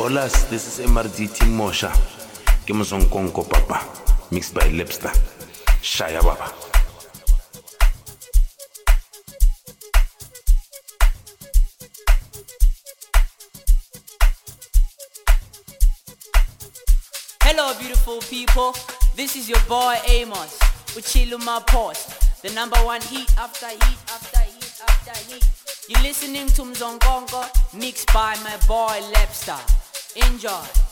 Hola, this is MRD Team Mosha. Ke Konko Papa, mixed by Lipster. Shaya Baba. Hello, beautiful people. This is your boy Amos. Uchilu my post. The number one heat after heat after heat after heat. You're listening to Mzongongo, mixed by my boy Lepstar. Enjoy.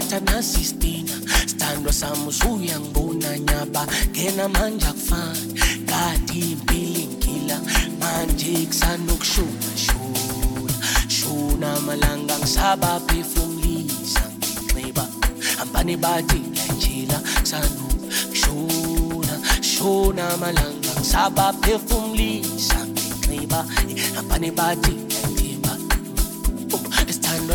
Thatha nasistina sithandwa sami usuyangibona nyaba. Ngena manje akufani kade impilo ingila manje kusanokushuna shuna. Shuna amalanga ngisaba phefumlisa nginxiba hambani bathi ngiyajila kusanokushuna shuna. Amalanga ngisaba phefumlisa ngiba hambani bathi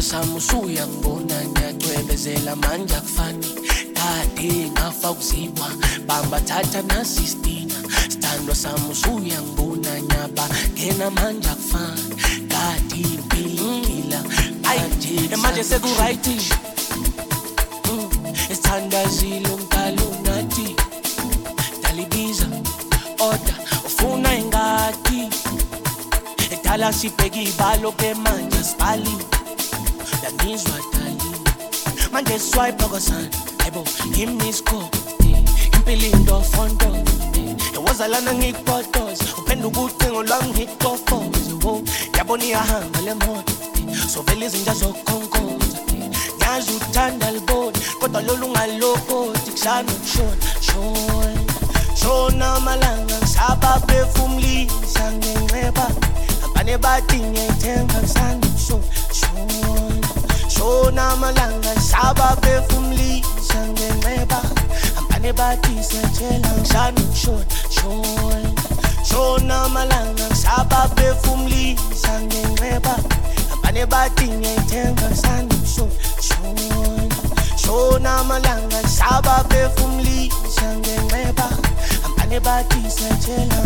isithandwa sami usuyangibona ngiyacwebezela manje akufani. Kade ngafa kuzibwa bamba thatha nasistina. Sithandwa sami usuyangibona nyaba ngena manje akufani. Kade impilo manje manje sekurayithi isithandazile umkalo nathi. Dalibiza oda ufuna ingadi. Edala sibheke ibalo ke manje sibali yangizwa dali manje swipe kwasana hayibo imisko impilo into fonto ewazalana ngikuphotoza phenduka ucingo lwami ngitofoze wo yabona iyahamba le moto sovela izinja zokhonkoza nyazi uthanda liboni kodwa lolu ungalokoti kushana ukushona shona shona amalanga ngisaba phefumlisa ngenxeba abane bathi ngiyayithemba ngisanda ukushona shona amalanga ngisaba phefumlisa ngenxeba abane bathi siyatshela ngishana ukushona shona. Shona amalanga ngisaba phefumlisa ngenxeba abane bathi ngiyayithemba ngisanda ukushona shona. Amalanga ngisaba phefumlisa ngenxeba abane bathi siyatshela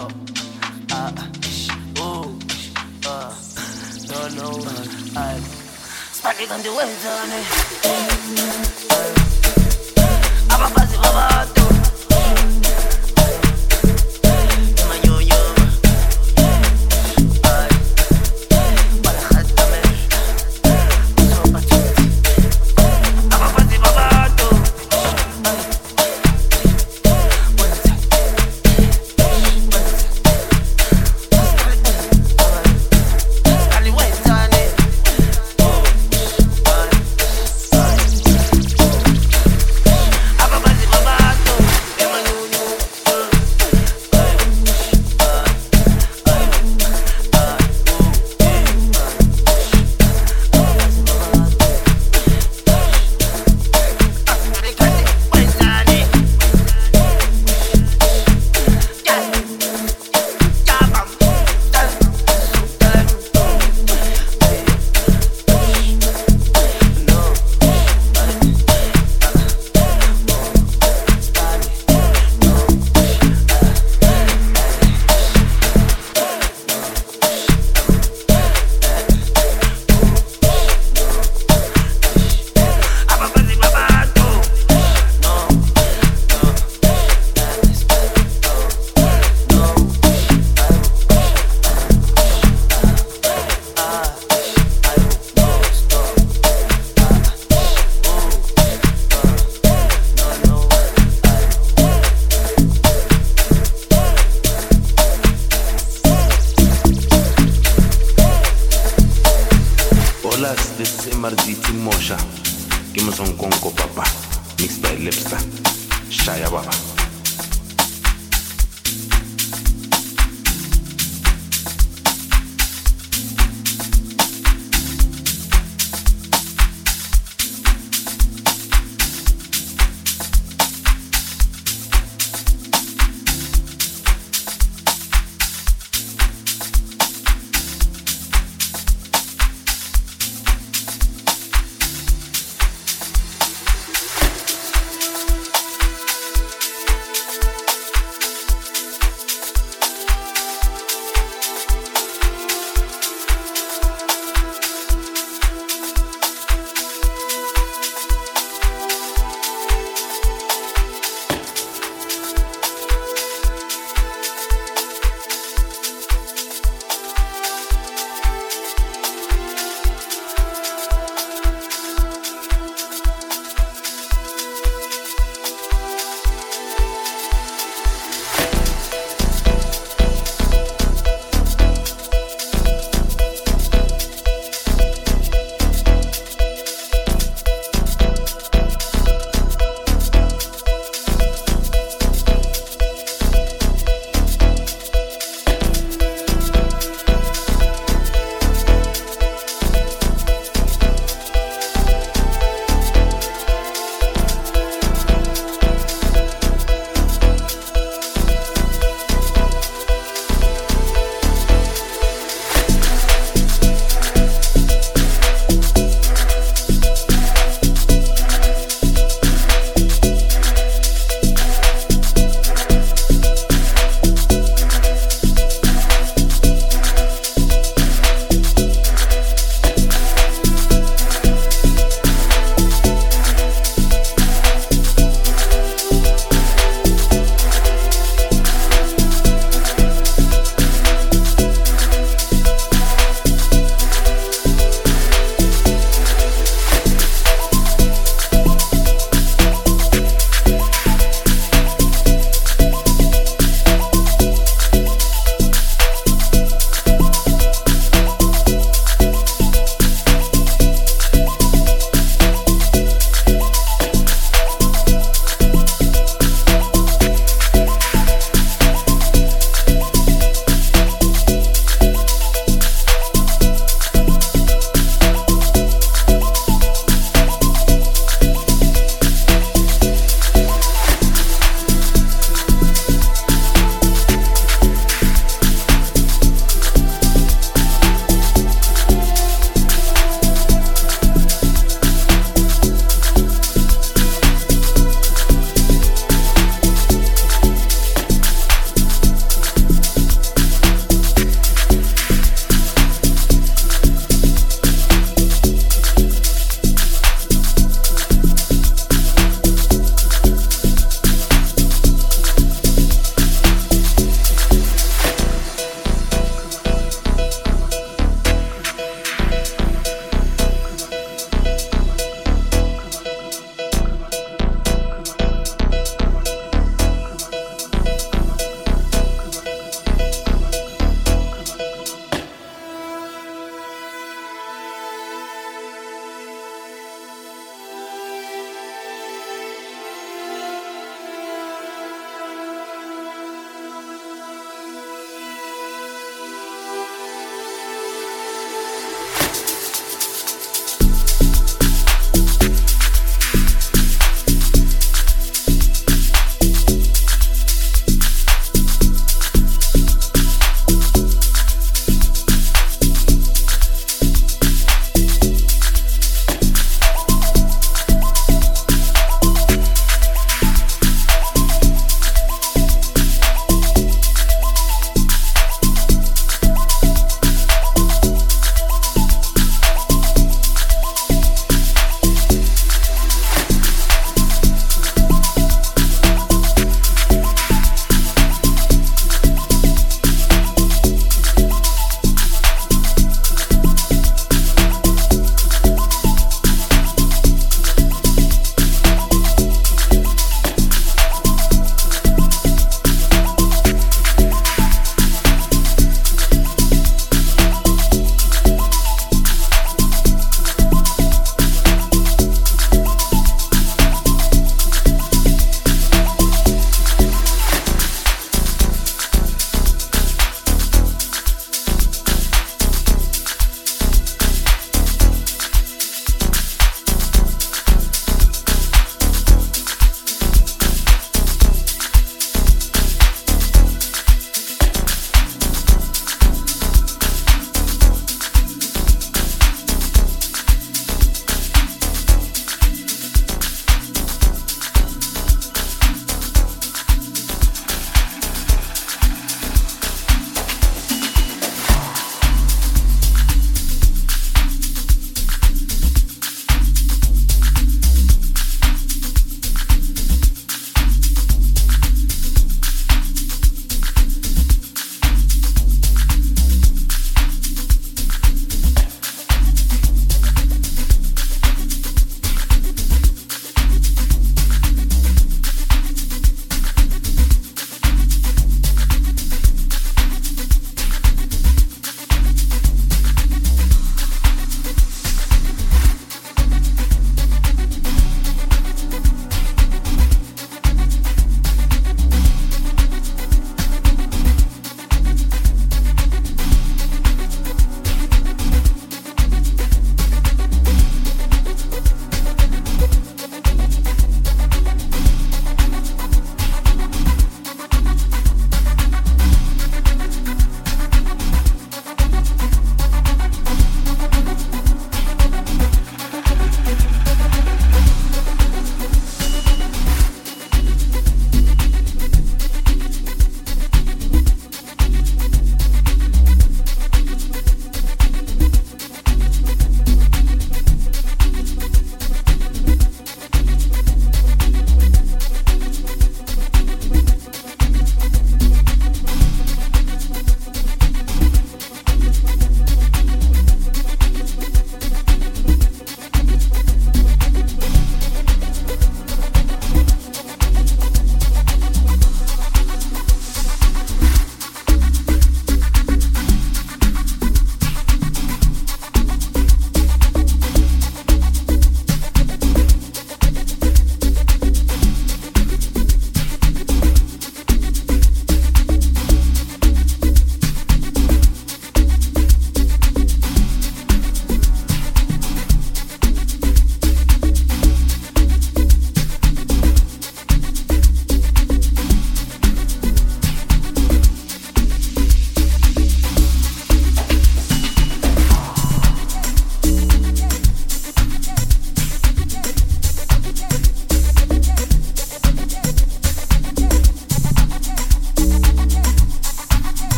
Oh, uh, oh, uh, don't know. I spotted on the way, darling. I'm a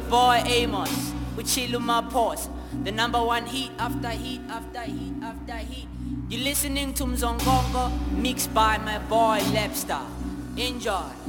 your boy Amos with Chiluma Pause. The number one heat after heat after heat after heat. You're listening to Mzongongo mixed by my boy Lepstar. Enjoy.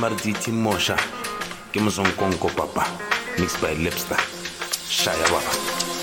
Holas, this is MRDT Mosha. Ke Mzonkonko papa. Mixed by Lipster. Shaya baba.